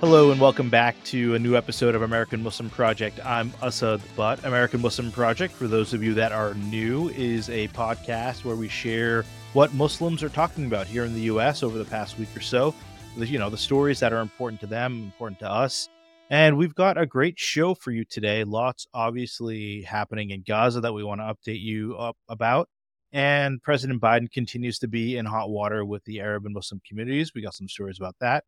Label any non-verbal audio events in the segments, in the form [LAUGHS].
Hello and welcome back to a new episode of American Muslim Project. I'm Asad Butt. American Muslim Project, for those of you that are new, is a podcast where we share what Muslims are talking about here in the U.S. over the past week or so. You know, the stories that are important to them, important to us. And we've got a great show for you today. Lots obviously happening in Gaza that we want to update you up about. And President Biden continues to be in hot water with the Arab and Muslim communities. We got some stories about that.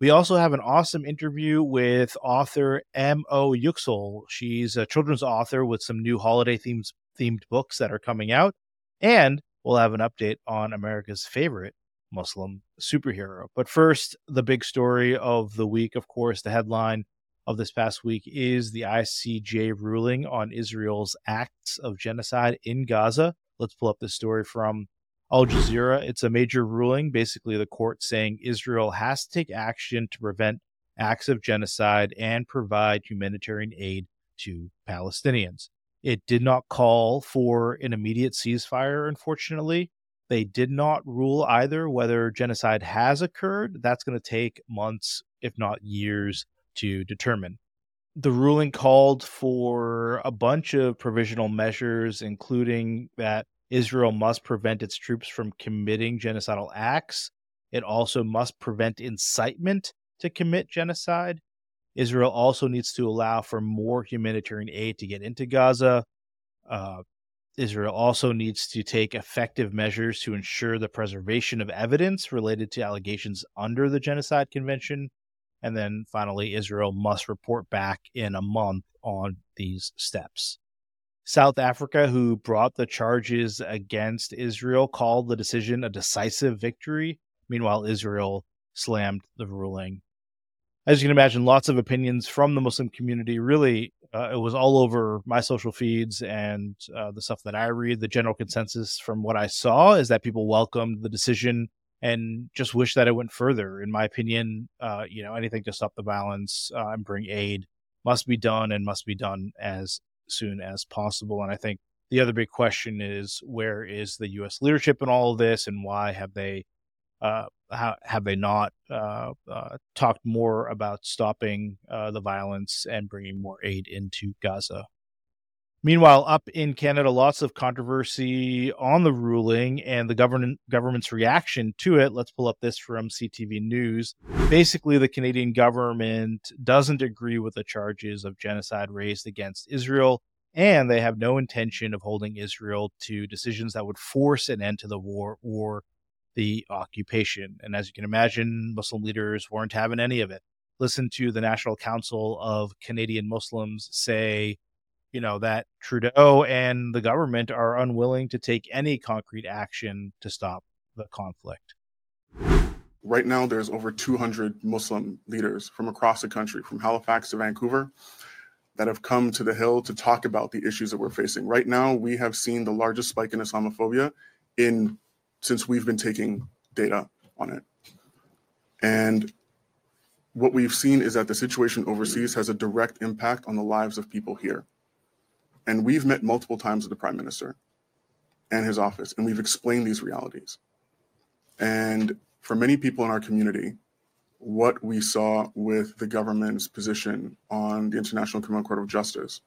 We also have an awesome interview with author M.O. Yüksel. She's a children's author with some new holiday themes, themed books that are coming out. And we'll have an update on America's favorite Muslim superhero. But first, the big story of the week, of course, the headline of this past week is the ICJ ruling on Israel's acts of genocide in Gaza. Let's pull up this story from Al Jazeera. It's a major ruling, basically, the court saying Israel has to take action to prevent acts of genocide and provide humanitarian aid to Palestinians. It did not call for an immediate ceasefire, unfortunately. They did not rule either whether genocide has occurred. That's going to take months, if not years, to determine. The ruling called for a bunch of provisional measures, including that Israel must prevent its troops from committing genocidal acts. It also must prevent incitement to commit genocide. Israel also needs to allow for more humanitarian aid to get into Gaza. Uh, Israel also needs to take effective measures to ensure the preservation of evidence related to allegations under the Genocide Convention. And then finally, Israel must report back in a month on these steps. South Africa, who brought the charges against Israel, called the decision a decisive victory. Meanwhile, Israel slammed the ruling. As you can imagine, lots of opinions from the Muslim community. Really, uh, it was all over my social feeds and uh, the stuff that I read. The general consensus from what I saw is that people welcomed the decision and just wish that it went further. In my opinion, uh, you know, anything to stop the violence uh, and bring aid must be done and must be done as soon as possible. And I think the other big question is where is the U.S. leadership in all of this, and why have they uh, how, have they not uh, uh, talked more about stopping uh, the violence and bringing more aid into Gaza? Meanwhile, up in Canada, lots of controversy on the ruling and the government government's reaction to it. Let's pull up this from CTV News. Basically, the Canadian government doesn't agree with the charges of genocide raised against Israel, and they have no intention of holding Israel to decisions that would force an end to the war or the occupation. And as you can imagine, Muslim leaders weren't having any of it. Listen to the National Council of Canadian Muslims say you know that Trudeau and the government are unwilling to take any concrete action to stop the conflict. Right now, there's over 200 Muslim leaders from across the country, from Halifax to Vancouver, that have come to the Hill to talk about the issues that we're facing. Right now, we have seen the largest spike in Islamophobia in since we've been taking data on it. And what we've seen is that the situation overseas has a direct impact on the lives of people here. And we've met multiple times with the prime minister and his office, and we've explained these realities. And for many people in our community, what we saw with the government's position on the International Criminal Court of Justice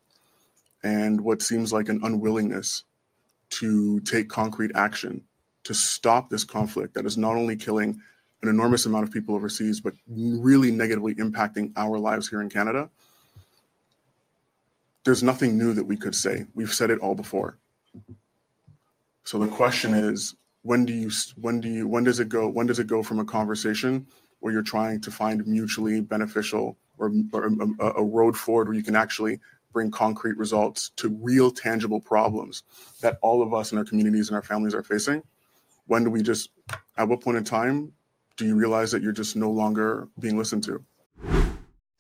and what seems like an unwillingness to take concrete action to stop this conflict that is not only killing an enormous amount of people overseas, but really negatively impacting our lives here in Canada, there's nothing new that we could say. We've said it all before. So the question is, when do you when do you when does it go when does it go from a conversation where you're trying to find mutually beneficial or, or a, a road forward where you can actually bring concrete results to real tangible problems that all of us in our communities and our families are facing when do we just at what point in time do you realize that you're just no longer being listened to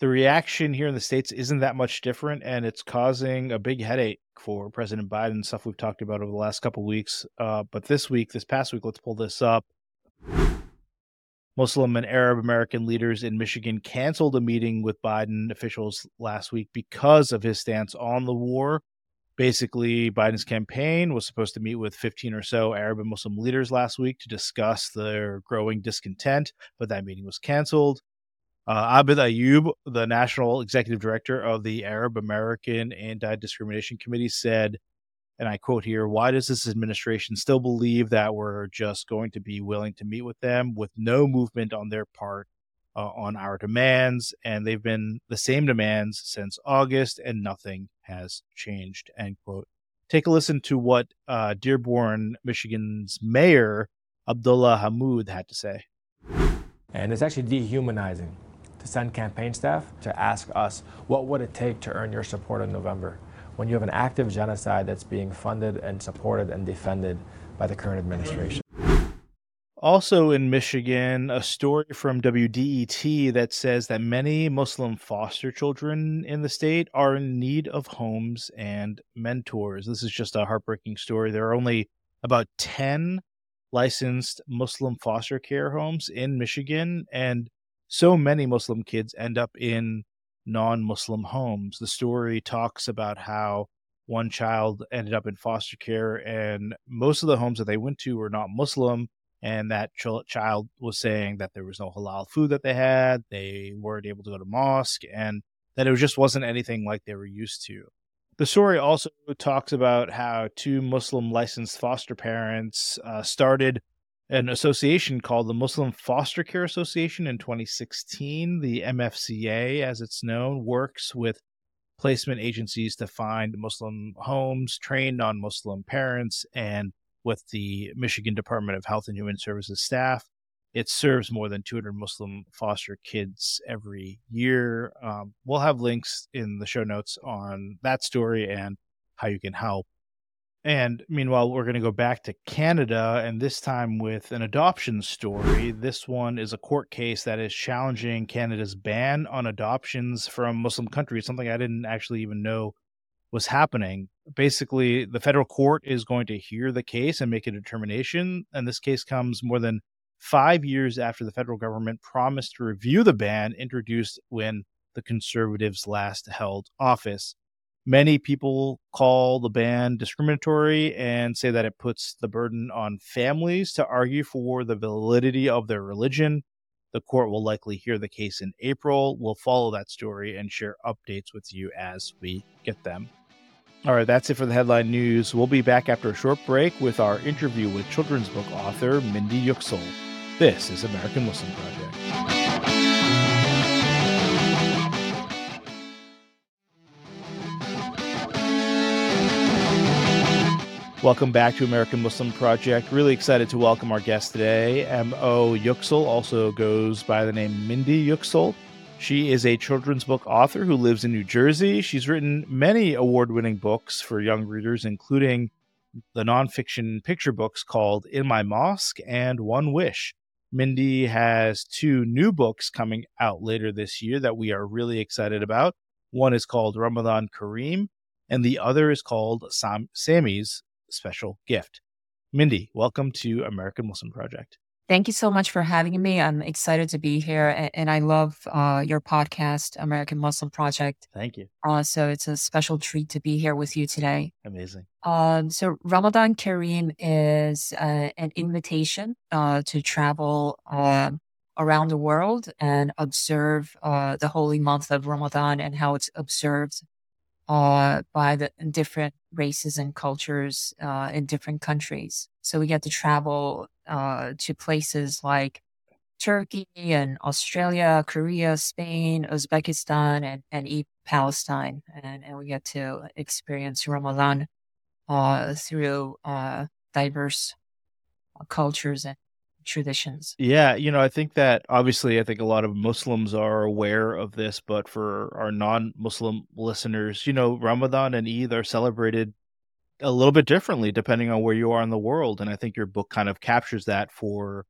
the reaction here in the states isn't that much different and it's causing a big headache for president biden stuff we've talked about over the last couple weeks uh, but this week this past week let's pull this up Muslim and Arab American leaders in Michigan canceled a meeting with Biden officials last week because of his stance on the war. Basically, Biden's campaign was supposed to meet with 15 or so Arab and Muslim leaders last week to discuss their growing discontent, but that meeting was canceled. Uh, Abed Ayoub, the national executive director of the Arab American Anti Discrimination Committee, said and I quote here, why does this administration still believe that we're just going to be willing to meet with them with no movement on their part uh, on our demands? And they've been the same demands since August, and nothing has changed, end quote. Take a listen to what uh, Dearborn, Michigan's mayor, Abdullah Hammoud, had to say. And it's actually dehumanizing to send campaign staff to ask us, what would it take to earn your support in November? when you have an active genocide that's being funded and supported and defended by the current administration. Also in Michigan, a story from WDET that says that many Muslim foster children in the state are in need of homes and mentors. This is just a heartbreaking story. There are only about 10 licensed Muslim foster care homes in Michigan, and so many Muslim kids end up in non Muslim homes. The story talks about how one child ended up in foster care, and most of the homes that they went to were not Muslim. And that ch- child was saying that there was no halal food that they had, they weren't able to go to mosque, and that it just wasn't anything like they were used to. The story also talks about how two Muslim licensed foster parents uh, started an association called the Muslim Foster Care Association in 2016. The MFCA, as it's known, works with placement agencies to find Muslim homes, train non Muslim parents, and with the Michigan Department of Health and Human Services staff. It serves more than 200 Muslim foster kids every year. Um, we'll have links in the show notes on that story and how you can help. And meanwhile, we're going to go back to Canada, and this time with an adoption story. This one is a court case that is challenging Canada's ban on adoptions from Muslim countries, something I didn't actually even know was happening. Basically, the federal court is going to hear the case and make a determination. And this case comes more than five years after the federal government promised to review the ban introduced when the Conservatives last held office. Many people call the ban discriminatory and say that it puts the burden on families to argue for the validity of their religion. The court will likely hear the case in April. We'll follow that story and share updates with you as we get them. All right, that's it for the headline news. We'll be back after a short break with our interview with children's book author Mindy Yüksel. This is American Muslim Project. Welcome back to American Muslim Project. Really excited to welcome our guest today. M.O. Yüksel also goes by the name Mindy Yüksel. She is a children's book author who lives in New Jersey. She's written many award winning books for young readers, including the nonfiction picture books called In My Mosque and One Wish. Mindy has two new books coming out later this year that we are really excited about. One is called Ramadan Kareem, and the other is called Sam- Sammy's special gift. Mindy, welcome to American Muslim Project. Thank you so much for having me. I'm excited to be here, and, and I love uh, your podcast, American Muslim Project. Thank you. Uh, so it's a special treat to be here with you today. Amazing. Um, so Ramadan Kareem is uh, an invitation uh, to travel uh, around the world and observe uh, the holy month of Ramadan and how it's observed uh, by the different races and cultures uh, in different countries. So we get to travel uh, to places like Turkey and Australia, Korea, Spain, Uzbekistan, and, and even Palestine. And, and we get to experience Ramadan uh, through uh, diverse cultures and traditions. Yeah, you know, I think that obviously, I think a lot of Muslims are aware of this, but for our non Muslim listeners, you know, Ramadan and Eid are celebrated a little bit differently depending on where you are in the world. And I think your book kind of captures that for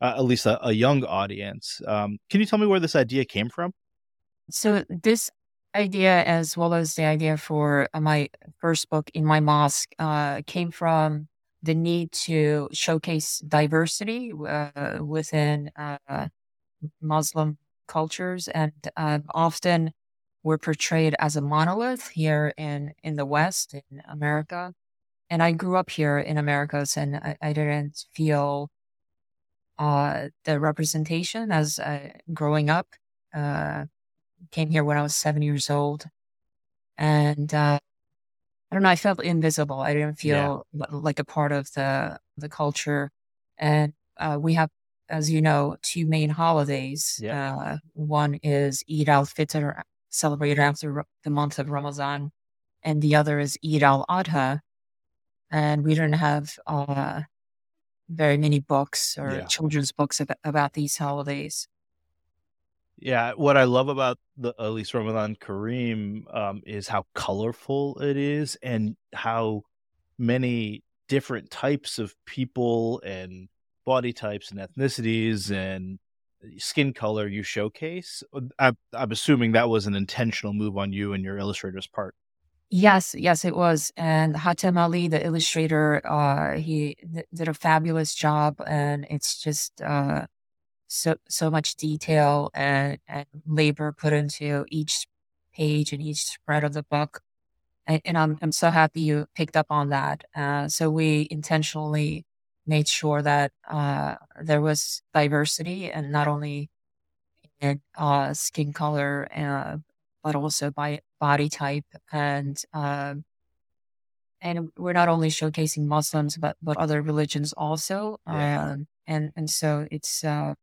uh, at least a, a young audience. Um, can you tell me where this idea came from? So, this idea, as well as the idea for uh, my first book in my mosque, uh, came from the need to showcase diversity uh, within uh, Muslim cultures, and uh, often we're portrayed as a monolith here in in the West, in America. And I grew up here in Americas, and I, I didn't feel uh, the representation as uh, growing up. Uh, came here when I was seven years old, and I don't know. I felt invisible. I didn't feel yeah. like a part of the the culture. And uh, we have, as you know, two main holidays. Yeah. Uh, one is Eid al Fitr, celebrated after the month of Ramadan, and the other is Eid al Adha. And we didn't have uh, very many books or yeah. children's books about, about these holidays. Yeah, what I love about the at least Ramadan Kareem um, is how colorful it is and how many different types of people and body types and ethnicities and skin color you showcase. Uh, I'm, I'm assuming that was an intentional move on you and your illustrator's part. Yes, yes, it was. And Hatem Ali, the illustrator, uh, he th- did a fabulous job, and it's just uh, so so much detail and, and labor put into each page and each spread of the book. And, and I'm I'm so happy you picked up on that. Uh, so we intentionally made sure that uh, there was diversity and not only in uh, skin color, uh, but also by body type and um, and we're not only showcasing Muslims but but other religions also. Yeah. Um, and and so it's uh,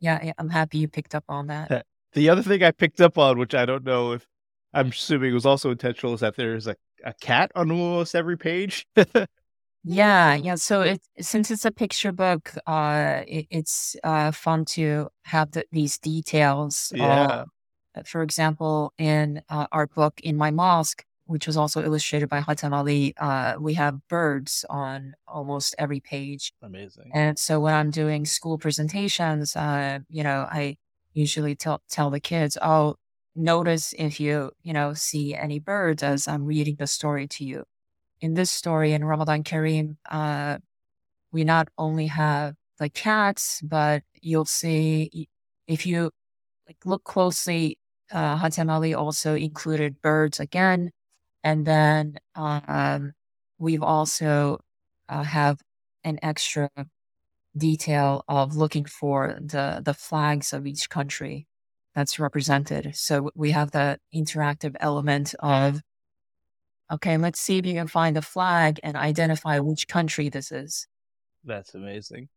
yeah, I'm happy you picked up on that. [LAUGHS] The other thing I picked up on, which I don't know if I'm assuming was also intentional, is that there's a, a cat on almost every page. [LAUGHS] yeah, yeah. So it since it's a picture book, uh, it, it's uh, fun to have the, these details. Yeah. Uh, for example, in uh, our book in my mosque, which was also illustrated by Hatem Ali, uh, we have birds on almost every page. Amazing. And so when I'm doing school presentations, uh, you know, I usually tell tell the kids, "Oh, notice if you you know see any birds as I'm reading the story to you." In this story in Ramadan Kareem, uh, we not only have the cats, but you'll see if you like look closely. Uh, Hatem Ali also included birds again and then um, we've also uh, have an extra detail of looking for the the flags of each country that's represented. So we have the interactive element of okay, let's see if you can find a flag and identify which country this is. That's amazing.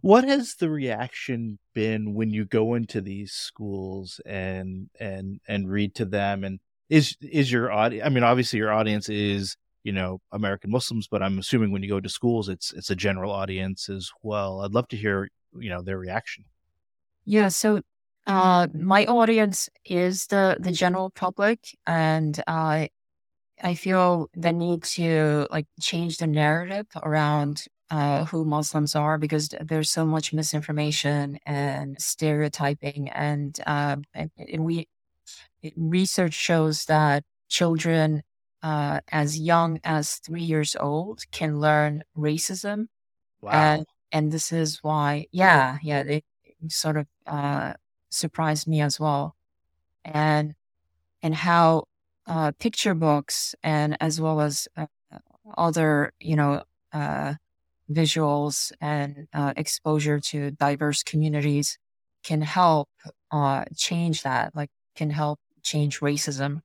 What has the reaction been when you go into these schools and and and read to them and is is your audience i mean obviously your audience is you know american muslims but i'm assuming when you go to schools it's it's a general audience as well. I'd love to hear you know their reaction. Yeah so uh my audience is the the general public and uh i feel the need to like change the narrative around uh, who Muslims are because there's so much misinformation and stereotyping, and, uh, and, and we research shows that children uh, as young as three years old can learn racism. Wow. And, and this is why, yeah, yeah, it, it sort of uh, surprised me as well. And, and how uh, picture books and as well as uh, other, you know, uh, visuals and uh, exposure to diverse communities can help change that, like can help change racism.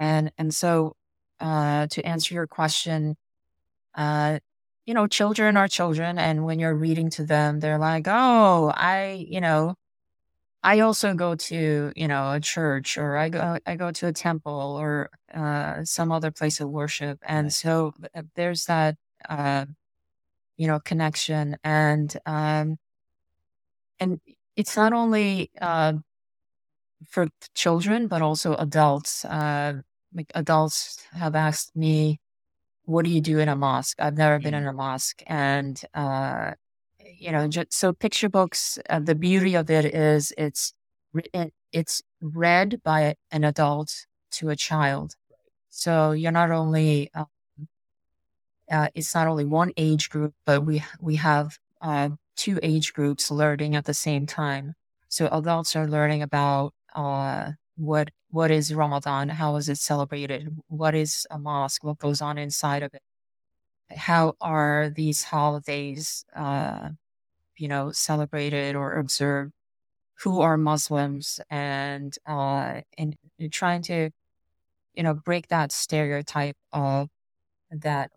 And and so uh, to answer your question, uh, you know, children are children, and when you're reading to them, they're like, "Oh, I, you know, I also go to, you know, a church, or I go, I go to a temple, or uh, some other place of worship," and so uh, there's that, uh, you know, connection, and um, and it's not only uh, for children, but also adults. Uh, like adults have asked me, "What do you do in a mosque?" I've never been in Mm. a mosque, and uh, you know, just, so picture books. Uh, the beauty of it is it's written, it's read by an adult to a child. So you're not only uh, uh, it's not only one age group, but we we have uh, two age groups learning at the same time. So adults are learning about uh, what what is Ramadan, how is it celebrated, what is a mosque, what goes on inside of it, how are these holidays, uh, you know, celebrated or observed, who are Muslims, and uh, and trying to you know break that stereotype of that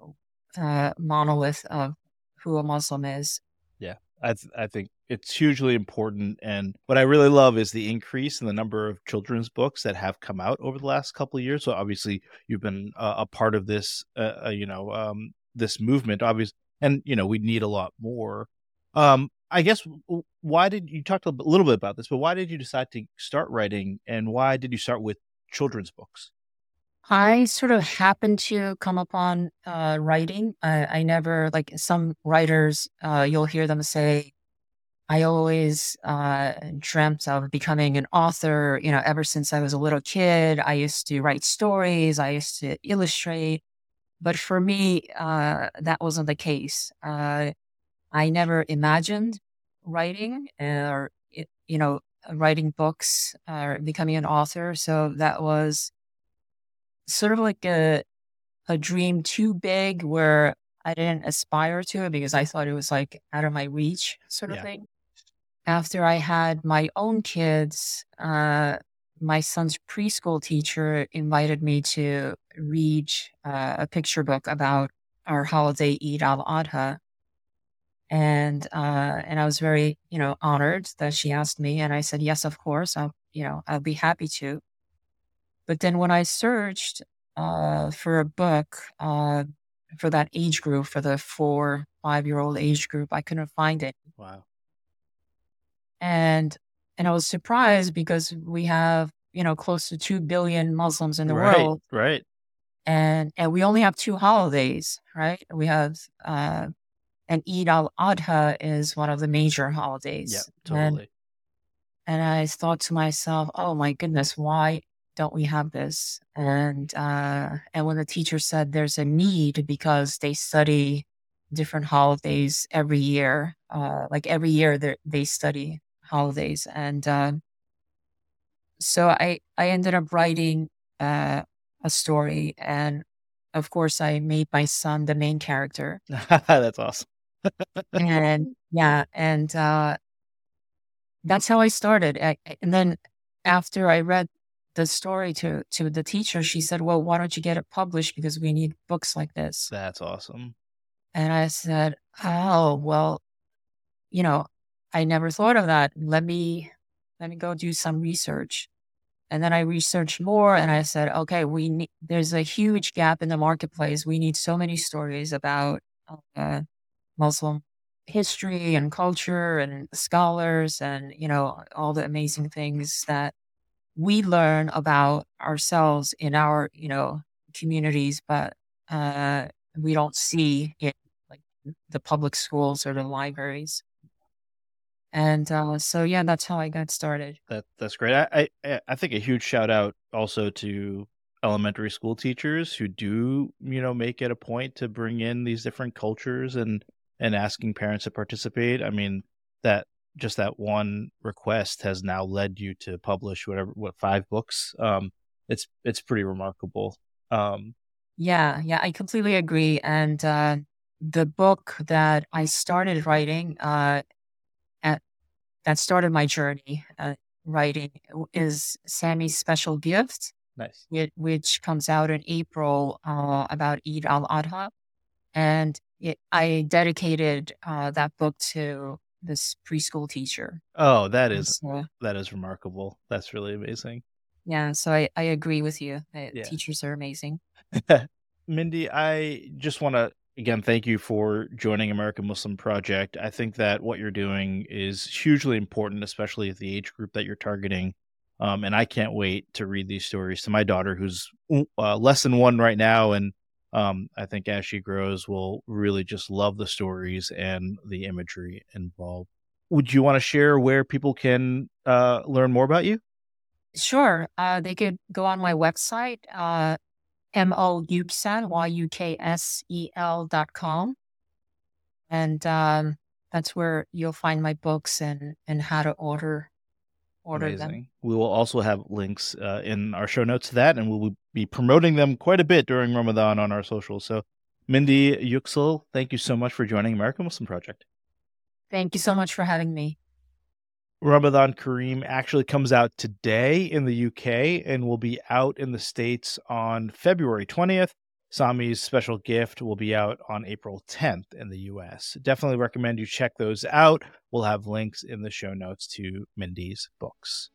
uh, monolith of who a Muslim is. Yeah, I th- I think it's hugely important, and what I really love is the increase in the number of children's books that have come out over the last couple of years. So obviously, you've been uh, a part of this, uh, uh, you know, um, this movement, obviously, and you know, we need a lot more. Um, I guess why did you talked a little bit about this, but why did you decide to start writing, and why did you start with children's books? I sort of happened to come upon uh, writing. I, I never like some writers. Uh, you'll hear them say, "I always uh, dreamt of becoming an author." You know, ever since I was a little kid, I used to write stories. I used to illustrate. But for me, uh, that wasn't the case. Uh, I never imagined writing or you know writing books or becoming an author. So that was sort of like a a dream too big where I didn't aspire to it because I thought it was like out of my reach sort of Yeah. thing. After I had my own kids, uh, my son's preschool teacher invited me to read uh, a picture book about our holiday Eid al-Adha. And uh, and I was very, you know, honored that she asked me, and I said yes, of course. I'll, you know, I'll be happy to. But then when I searched uh, for a book uh, for that age group, for the four, five year old age group, I couldn't find it. Wow. And and I was surprised because we have, you know, close to two billion Muslims in the right, world, right. and and we only have two holidays, right? We have uh, and Eid al Adha is one of the major holidays. Yeah, And totally. And I thought to myself, oh my goodness, why don't we have this? And uh, and when the teacher said there's a need because they study different holidays every year, uh, like every year they they study holidays, and uh, so I I ended up writing uh, a story, and of course I made my son the main character, [LAUGHS] That's awesome. and yeah, and uh, that's how I started. I, and then after I read the story to to the teacher, she said, "Well, why don't you get it published because we need books like this." That's awesome. And I said, "Oh, well, you know, I never thought of that. Let me let me go do some research." And then I researched more and I said, "Okay, we need there's a huge gap in the marketplace. We need so many stories about uh, Muslim history and culture and scholars and you know all the amazing things that we learn about ourselves in our you know communities but uh we don't see in like the public schools or the libraries and uh so yeah that's how i got started That that's great. I, I I think a huge shout out also to elementary school teachers who do you know make it a point to bring in these different cultures and and asking parents to participate. I mean that just that one request has now led you to publish whatever what five books. Um, it's it's pretty remarkable. Um, yeah yeah i completely agree and uh the book that i started writing uh that started my journey uh, writing is sammy's special gift Nice. Which, which comes out in April uh, about Eid al Adha. And it, I dedicated uh, that book to this preschool teacher. Oh, that is so, that is remarkable. That's really amazing. Yeah, so I, I agree with you. Yeah. Teachers are amazing. [LAUGHS] Mindy, I just want to again thank you for joining American Muslim Project. I think that what you're doing is hugely important, especially at the age group that you're targeting. Um, and I can't wait to read these stories to my daughter, who's uh, less than one right now, and um, I think as she grows, will really just love the stories and the imagery involved. Would you want to share where people can uh, learn more about you? Sure. Uh, they could go on my website, uh, M-O-Yuksel, dot com. And um, that's where you'll find my books and, and how to order order Amazing. them. We will also have links uh, in our show notes to that, and we'll be promoting them quite a bit during Ramadan on our socials. So, Mindy Yuksel, thank you so much for joining American Muslim Project. Thank you so much for having me. Ramadan Kareem actually comes out today in the UK and will be out in the States on February 20th. Sammy's special gift will be out on April 10th in the US. Definitely recommend you check those out. We'll have links in the show notes to Mindy's books.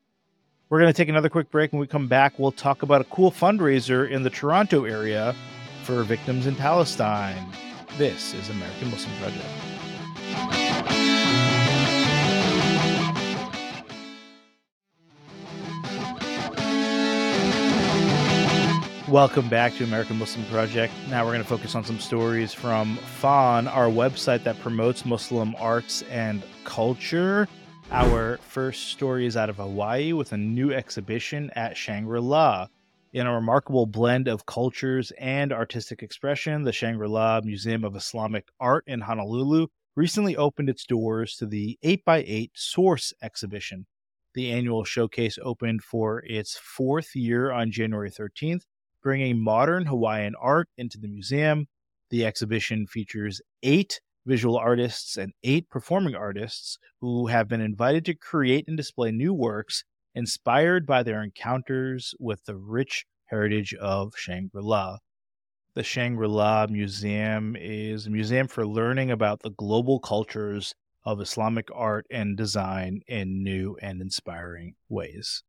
We're going to take another quick break. When we come back, we'll talk about a cool fundraiser in the Toronto area for victims in Palestine. This is American Muslim Project. Welcome back to American Muslim Project. Now we're going to focus on some stories from FON, our website that promotes Muslim arts and culture. Our first story is out of Hawaii with a new exhibition at Shangri La. In a remarkable blend of cultures and artistic expression, the Shangri La Museum of Islamic Art in Honolulu recently opened its doors to the 8x8 Source exhibition. The annual showcase opened for its fourth year on January 13th bringing modern Hawaiian art into the museum. The exhibition features eight visual artists and eight performing artists who have been invited to create and display new works inspired by their encounters with the rich heritage of Shangri La. The Shangri La Museum is a museum for learning about the global cultures of Islamic art and design in new and inspiring ways.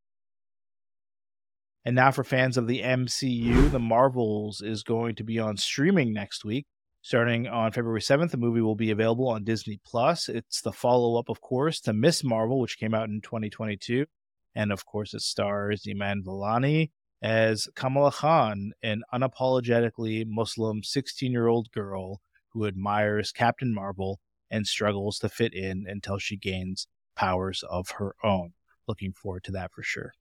And now, for fans of the MCU, The Marvels is going to be on streaming next week. Starting on February 7th, the movie will be available on Disney Plus. It's the follow up, of course, to Ms. Marvel, which came out in 2022. And of course, it stars Iman Vellani as Kamala Khan, an unapologetically Muslim 16 year old girl who admires Captain Marvel and struggles to fit in until she gains powers of her own. Looking forward to that for sure.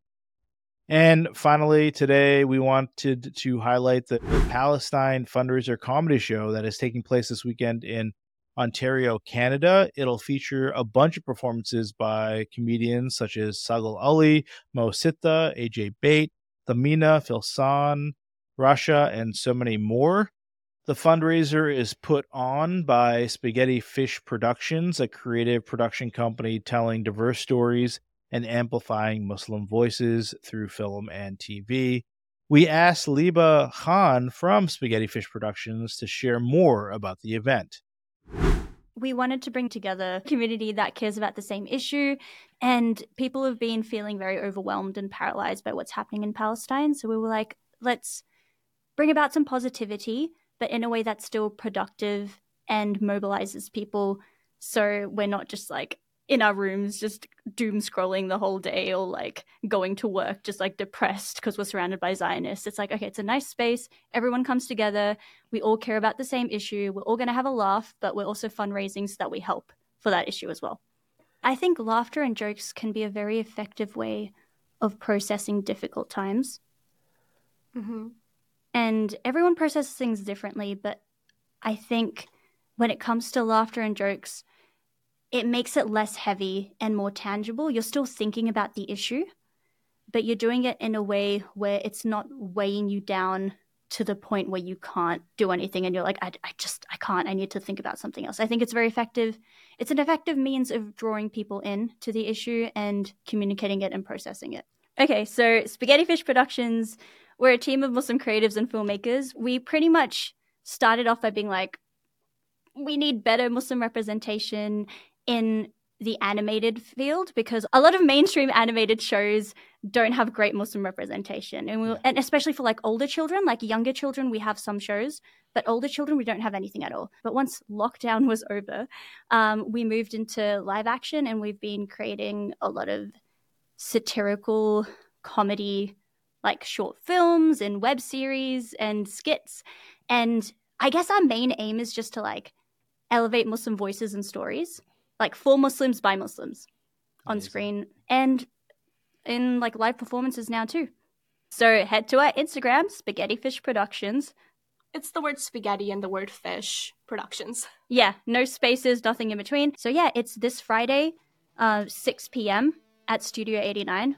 And finally, today we wanted to highlight the, Palestine fundraiser comedy show that is taking place this weekend in Ontario, Canada. It'll feature a bunch of performances by comedians such as Sagal Ali, Mo AJ Bate, Thamina, Phil Son, Rasha, and so many more. The fundraiser is put on by Spaghettifish Productions, a creative production company telling diverse stories and amplifying Muslim voices through film and TV. We asked Liba Khan from Spaghettifish Productions to share more about the event. We wanted to bring together a community that cares about the same issue, and people have been feeling very overwhelmed and paralyzed by what's happening in Palestine. So we were like, let's bring about some positivity, but in a way that's still productive and mobilizes people. So we're not just like in our rooms just doom scrolling the whole day or like going to work just like depressed because we're surrounded by Zionists. It's like, okay, it's a nice space. Everyone comes together. We all care about the same issue. We're all going to have a laugh, but we're also fundraising so that we help for that issue as well. I think laughter and jokes can be a very effective way of processing difficult times. Mm-hmm. And everyone processes things differently, but I think when it comes to laughter and jokes, it makes it less heavy and more tangible. You're still thinking about the issue, but you're doing it in a way where it's not weighing you down to the point where you can't do anything and you're like, I, I just, I can't, I need to think about something else. I think it's very effective. It's an effective means of drawing people in to the issue and communicating it and processing it. Okay, so Spaghettifish Productions, we're a team of Muslim creatives and filmmakers. We pretty much started off by being like, we need better Muslim representation in the animated field because a lot of mainstream animated shows don't have great Muslim representation, and we and especially for like older children, like younger children, we have some shows, but older children we don't have anything at all. But once lockdown [LAUGHS] was over, um, we moved into live action, and we've been creating a lot of satirical comedy, like short films and web series and skits, and I guess our main aim is just to like elevate Muslim voices and stories like for Muslims by Muslims on Amazing. screen and in like live performances now too. So head to our Instagram, Spaghettifish Productions. It's the word spaghetti and the word fish productions. [LAUGHS] Yeah, no spaces, nothing in between. So yeah, it's this Friday, uh, 6 p.m. at Studio 89.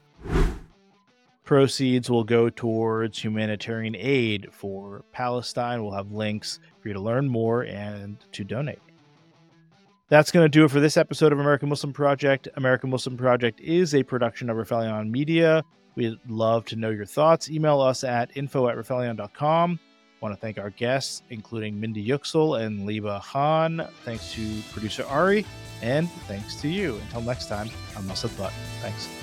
Proceeds will go towards humanitarian aid for Palestine. We'll have links for you to learn more and to donate. That's going to do it for this episode of American Muslim Project. American Muslim Project is a production of Rifelion Media. We'd love to know your thoughts. Email us at info at rifelion.com. want to thank our guests, including Mindy Yuksel and Liba Khan. Thanks to producer Ari, and thanks to you. Until next time, I'm Asad Butt. Thanks.